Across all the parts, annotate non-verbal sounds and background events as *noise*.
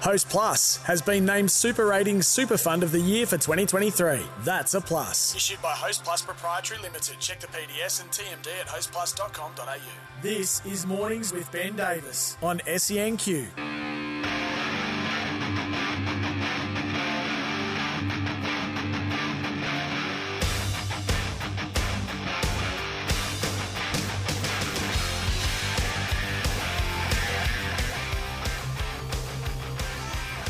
Host Plus has been named Super Ratings Super Fund of the Year for 2023. That's a plus. Issued by Host Plus Proprietary Limited. Check the PDS and TMD at hostplus.com.au. This is Mornings with Ben Davis on SENQ.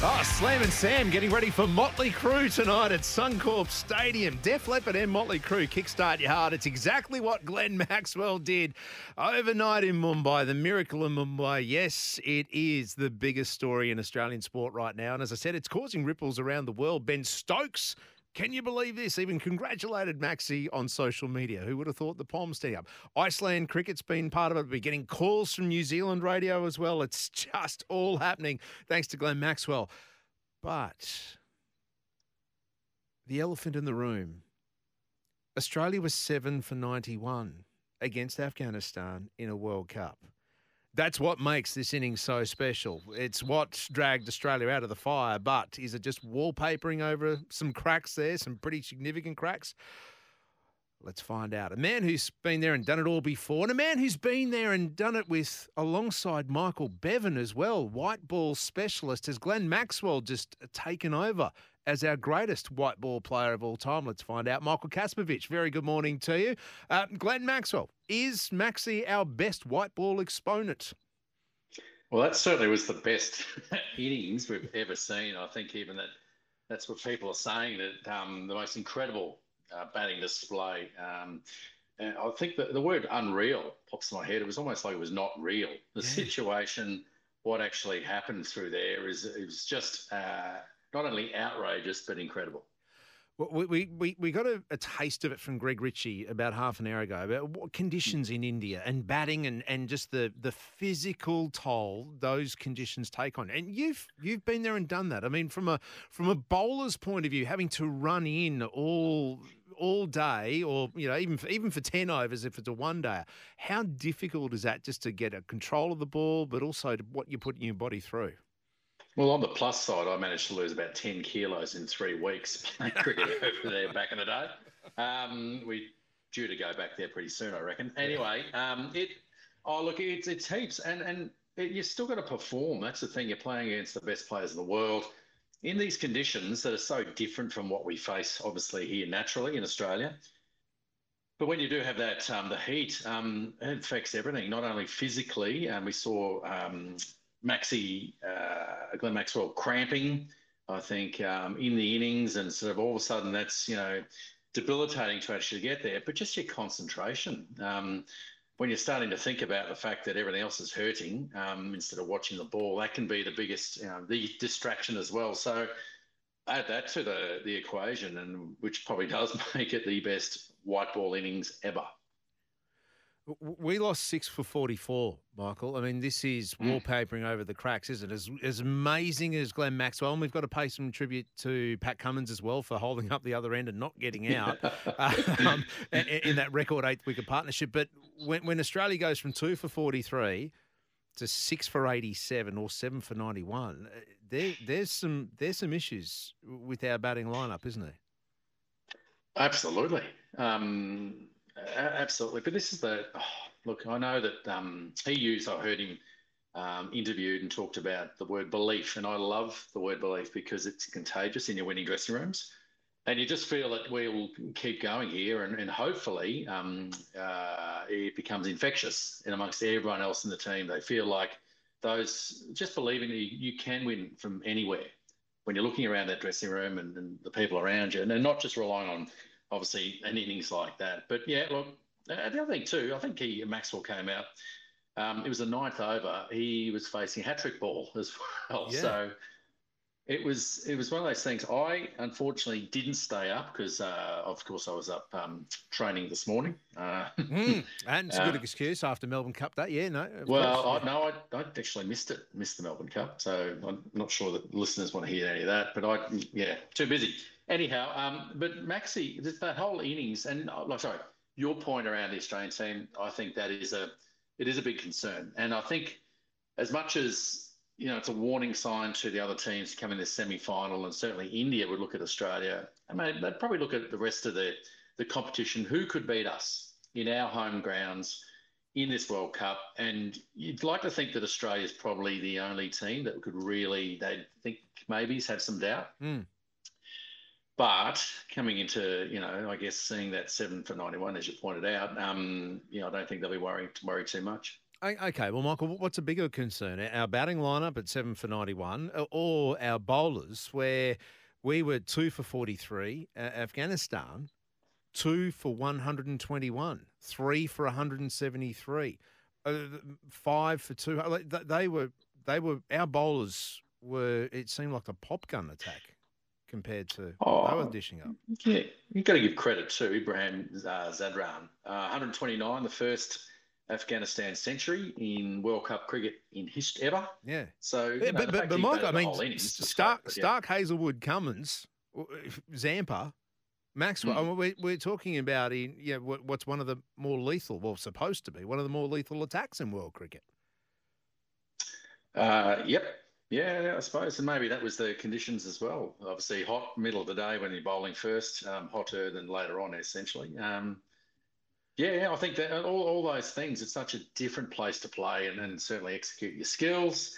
Oh, Slam and Sam getting ready for Motley Crue tonight at Suncorp Stadium. Def Leppard and Motley Crue kickstart your heart. It's exactly what Glenn Maxwell did overnight in Mumbai. The miracle in Mumbai. Yes, it is the biggest story in Australian sport right now. And as I said, it's causing ripples around the world. Ben Stokes. Can you believe this? Even congratulated Maxi on social media. Who would have thought the Palm standing up? Iceland cricket's been part of it. We're getting calls from New Zealand radio as well. It's just all happening thanks to Glenn Maxwell. But the elephant in the room Australia was seven for 91 against Afghanistan in a World Cup. That's what makes this inning so special. It's what dragged Australia out of the fire. But is it just wallpapering over some cracks there, some pretty significant cracks? Let's find out. A man who's been there and done it all before, and a man who's been there and done it with alongside Michael Bevan as well, white ball specialist. Has Glenn Maxwell just taken over as our greatest white ball player of all time? Let's find out. Michael Kasprowicz, very good morning to you. Uh, Glenn Maxwell, is Maxi our best white ball exponent? Well, that certainly was the best *laughs* innings we've ever seen. I think even that that's what people are saying that um, the most incredible uh, batting display. Um, and I think that the word unreal pops in my head. It was almost like it was not real. The situation, what actually happened through there is it was just uh, not only outrageous but incredible. Well, We, we, we got a, a taste of it from Greg Ritchie about half an hour ago about what conditions in India and batting and, and just the, the physical toll those conditions take on. And you've you've been there and done that. I mean, from a from a bowler's point of view, having to run in all all day, or you know, even for, even for ten overs, if it's a one day, how difficult is that just to get a control of the ball, but also what you're putting your body through? Well, on the plus side, I managed to lose about 10 kilos in three weeks *laughs* playing cricket *laughs* over there back in the day. Um, we due to go back there pretty soon, I reckon. Anyway, um, it oh look, it's it's heaps, and and it, you still got to perform. That's the thing. You're playing against the best players in the world in these conditions that are so different from what we face, obviously here naturally in Australia. But when you do have that, um, the heat, um, it affects everything, not only physically. And we saw um, Maxi, uh, Glenn Maxwell cramping, I think, um, in the innings, and sort of all of a sudden that's, you know, debilitating to actually get there, but just your concentration. Um, when you're starting to think about the fact that everything else is hurting um, instead of watching the ball, that can be the biggest, you know, the distraction as well. So add that to the the equation, and which probably *laughs* does make it the best white ball innings ever. We lost six for 44, Michael. I mean, this is wallpapering over the cracks, isn't it? As, as amazing as Glenn Maxwell, and we've got to pay some tribute to Pat Cummins as well for holding up the other end and not getting out *laughs* um, in, in that record eighth wicket partnership. But when, when Australia goes from two for 43 to six for 87 or seven for 91, uh, there, there's some there's some issues with our batting lineup, isn't there? Absolutely. Um, absolutely. But this is the oh, look, I know that um, he used, I heard him um, interviewed and talked about the word belief. And I love the word belief because it's contagious in your winning dressing rooms. And you just feel that we'll keep going here and, and hopefully um, uh, it becomes infectious and amongst everyone else in the team. They feel like those, just believing that you, you can win from anywhere when you're looking around that dressing room and, and the people around you, and they're not just relying on obviously an innings like that. But yeah, look, uh, the other thing too, I think he Maxwell came out. Um, it was the ninth over. He was facing hat trick ball as *laughs* well. Yeah. So it was it was one of those things. I unfortunately didn't stay up because, uh, of course, I was up um, training this morning. Uh, mm, *laughs* and it's a good uh, excuse after Melbourne Cup Day. Yeah, no. Well, I, no, I, I actually missed it, missed the Melbourne Cup, so I'm not sure that listeners want to hear any of that. But I, yeah, too busy. Anyhow, um, but Maxi, that whole innings, and uh, like, sorry, your point around the Australian team, I think that is a it is a big concern, and I think as much as you know, it's a warning sign to the other teams coming to come in the semi-final, and certainly India would look at Australia. I mean, they'd probably look at the rest of the the competition. Who could beat us in our home grounds in this World Cup? And you'd like to think that Australia is probably the only team that could really. They think maybe have some doubt. Mm. But coming into, you know, I guess seeing that seven for 91, as you pointed out, um, you know, I don't think they'll be worrying, worried too much. Okay, well, Michael, what's a bigger concern? Our batting lineup at seven for 91 or our bowlers, where we were two for 43, uh, Afghanistan, two for 121, three for 173, uh, five for two. They were, they were, our bowlers were, it seemed like a pop gun attack compared to oh, they were dishing up. Yeah, you've got to give credit to Ibrahim uh, Zadran. Uh, 129, the first Afghanistan century in World Cup cricket in history ever. Yeah. So, yeah, know, but, but, but Mike, I mean, Stark, but, yeah. Stark, Hazlewood, Cummins, Zampa, Maxwell. Mm. I mean, we're, we're talking about in know, what's one of the more lethal, well, supposed to be one of the more lethal attacks in world cricket. Uh, yep. Yeah, I suppose, and maybe that was the conditions as well. Obviously, hot middle of the day when you're bowling first, um, hotter than later on, essentially. Um, yeah, I think that all, all those things, it's such a different place to play and, and certainly execute your skills.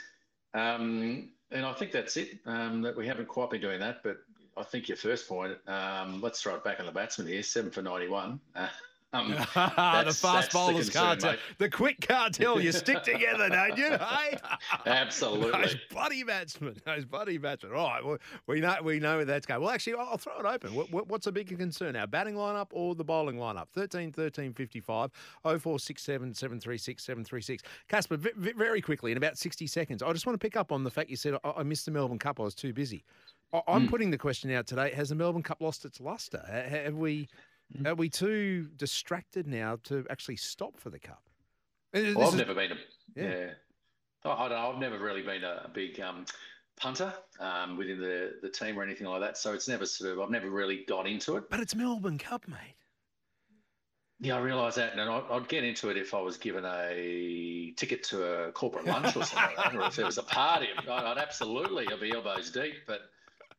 Um, and I think that's it, um, that we haven't quite been doing that. But I think your first point, um, let's throw it back on the batsman here, seven for 91. Uh, *laughs* um, *laughs* the fast bowlers the cartel, the quick cartel. You stick *laughs* together, don't you? Hey? *laughs* Absolutely. Those buddy batsmen. Those buddy batsmen. All right, well, we know we know where that's going. Well, actually, I'll throw it open. What, what's a bigger concern, our batting lineup or the bowling lineup? 13 13 55 0467 736 736. Casper, very quickly, in about 60 seconds, I just want to pick up on the fact you said I missed the Melbourne Cup. I was too busy. I'm mm. putting the question out today: Has the Melbourne Cup lost its luster? Have we? Mm. Are we too distracted now to actually stop for the cup? Well, I've is, never been a yeah. yeah. I, don't know, I've never really been a, a big um, punter um, within the, the team or anything like that. So it's never sort of I've never really got into it. But it's Melbourne Cup, mate. Yeah, I realise that, and I'd, I'd, get into it if I was given a ticket to a corporate lunch or something, like that, or if there was a party. I'd, I'd absolutely I'd be elbows deep, but.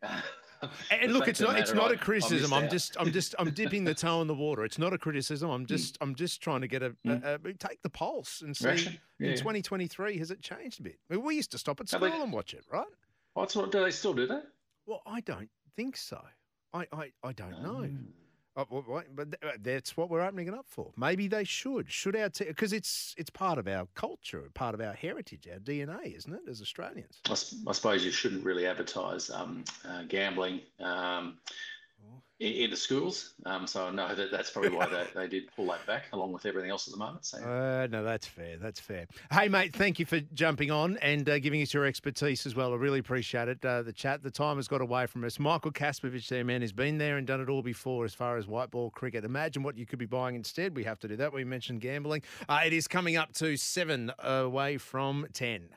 Uh, *laughs* and look, it's not it's not a criticism. I'm just I'm just I'm dipping the toe in the water. It's not a criticism. I'm just I'm just trying to get a, mm. a, a take the pulse and see yeah. in 2023 has it changed a bit. I mean, we used to stop at school and watch it, right? What's what do they still do that? Well, I don't think so. I I, I don't know. Oh. But uh, that's what we're opening it up for. Maybe they should. Should our because te- it's it's part of our culture, part of our heritage, our DNA, isn't it, as Australians? I, I suppose you shouldn't really advertise um, uh, gambling. Um, in, the schools. Um, so I know that that's probably why they, *laughs* they did pull that back along with everything else at the moment. So. Uh, no, that's fair. That's fair. Hey, mate, thank you for jumping on and uh, giving us your expertise as well. I really appreciate it. Uh, the chat, the time has got away from us. Michael Kasprowicz there, man, has been there and done it all before as far as white ball cricket. Imagine what you could be buying instead. We have to do that. We mentioned gambling. Uh, it is coming up to seven away from 10.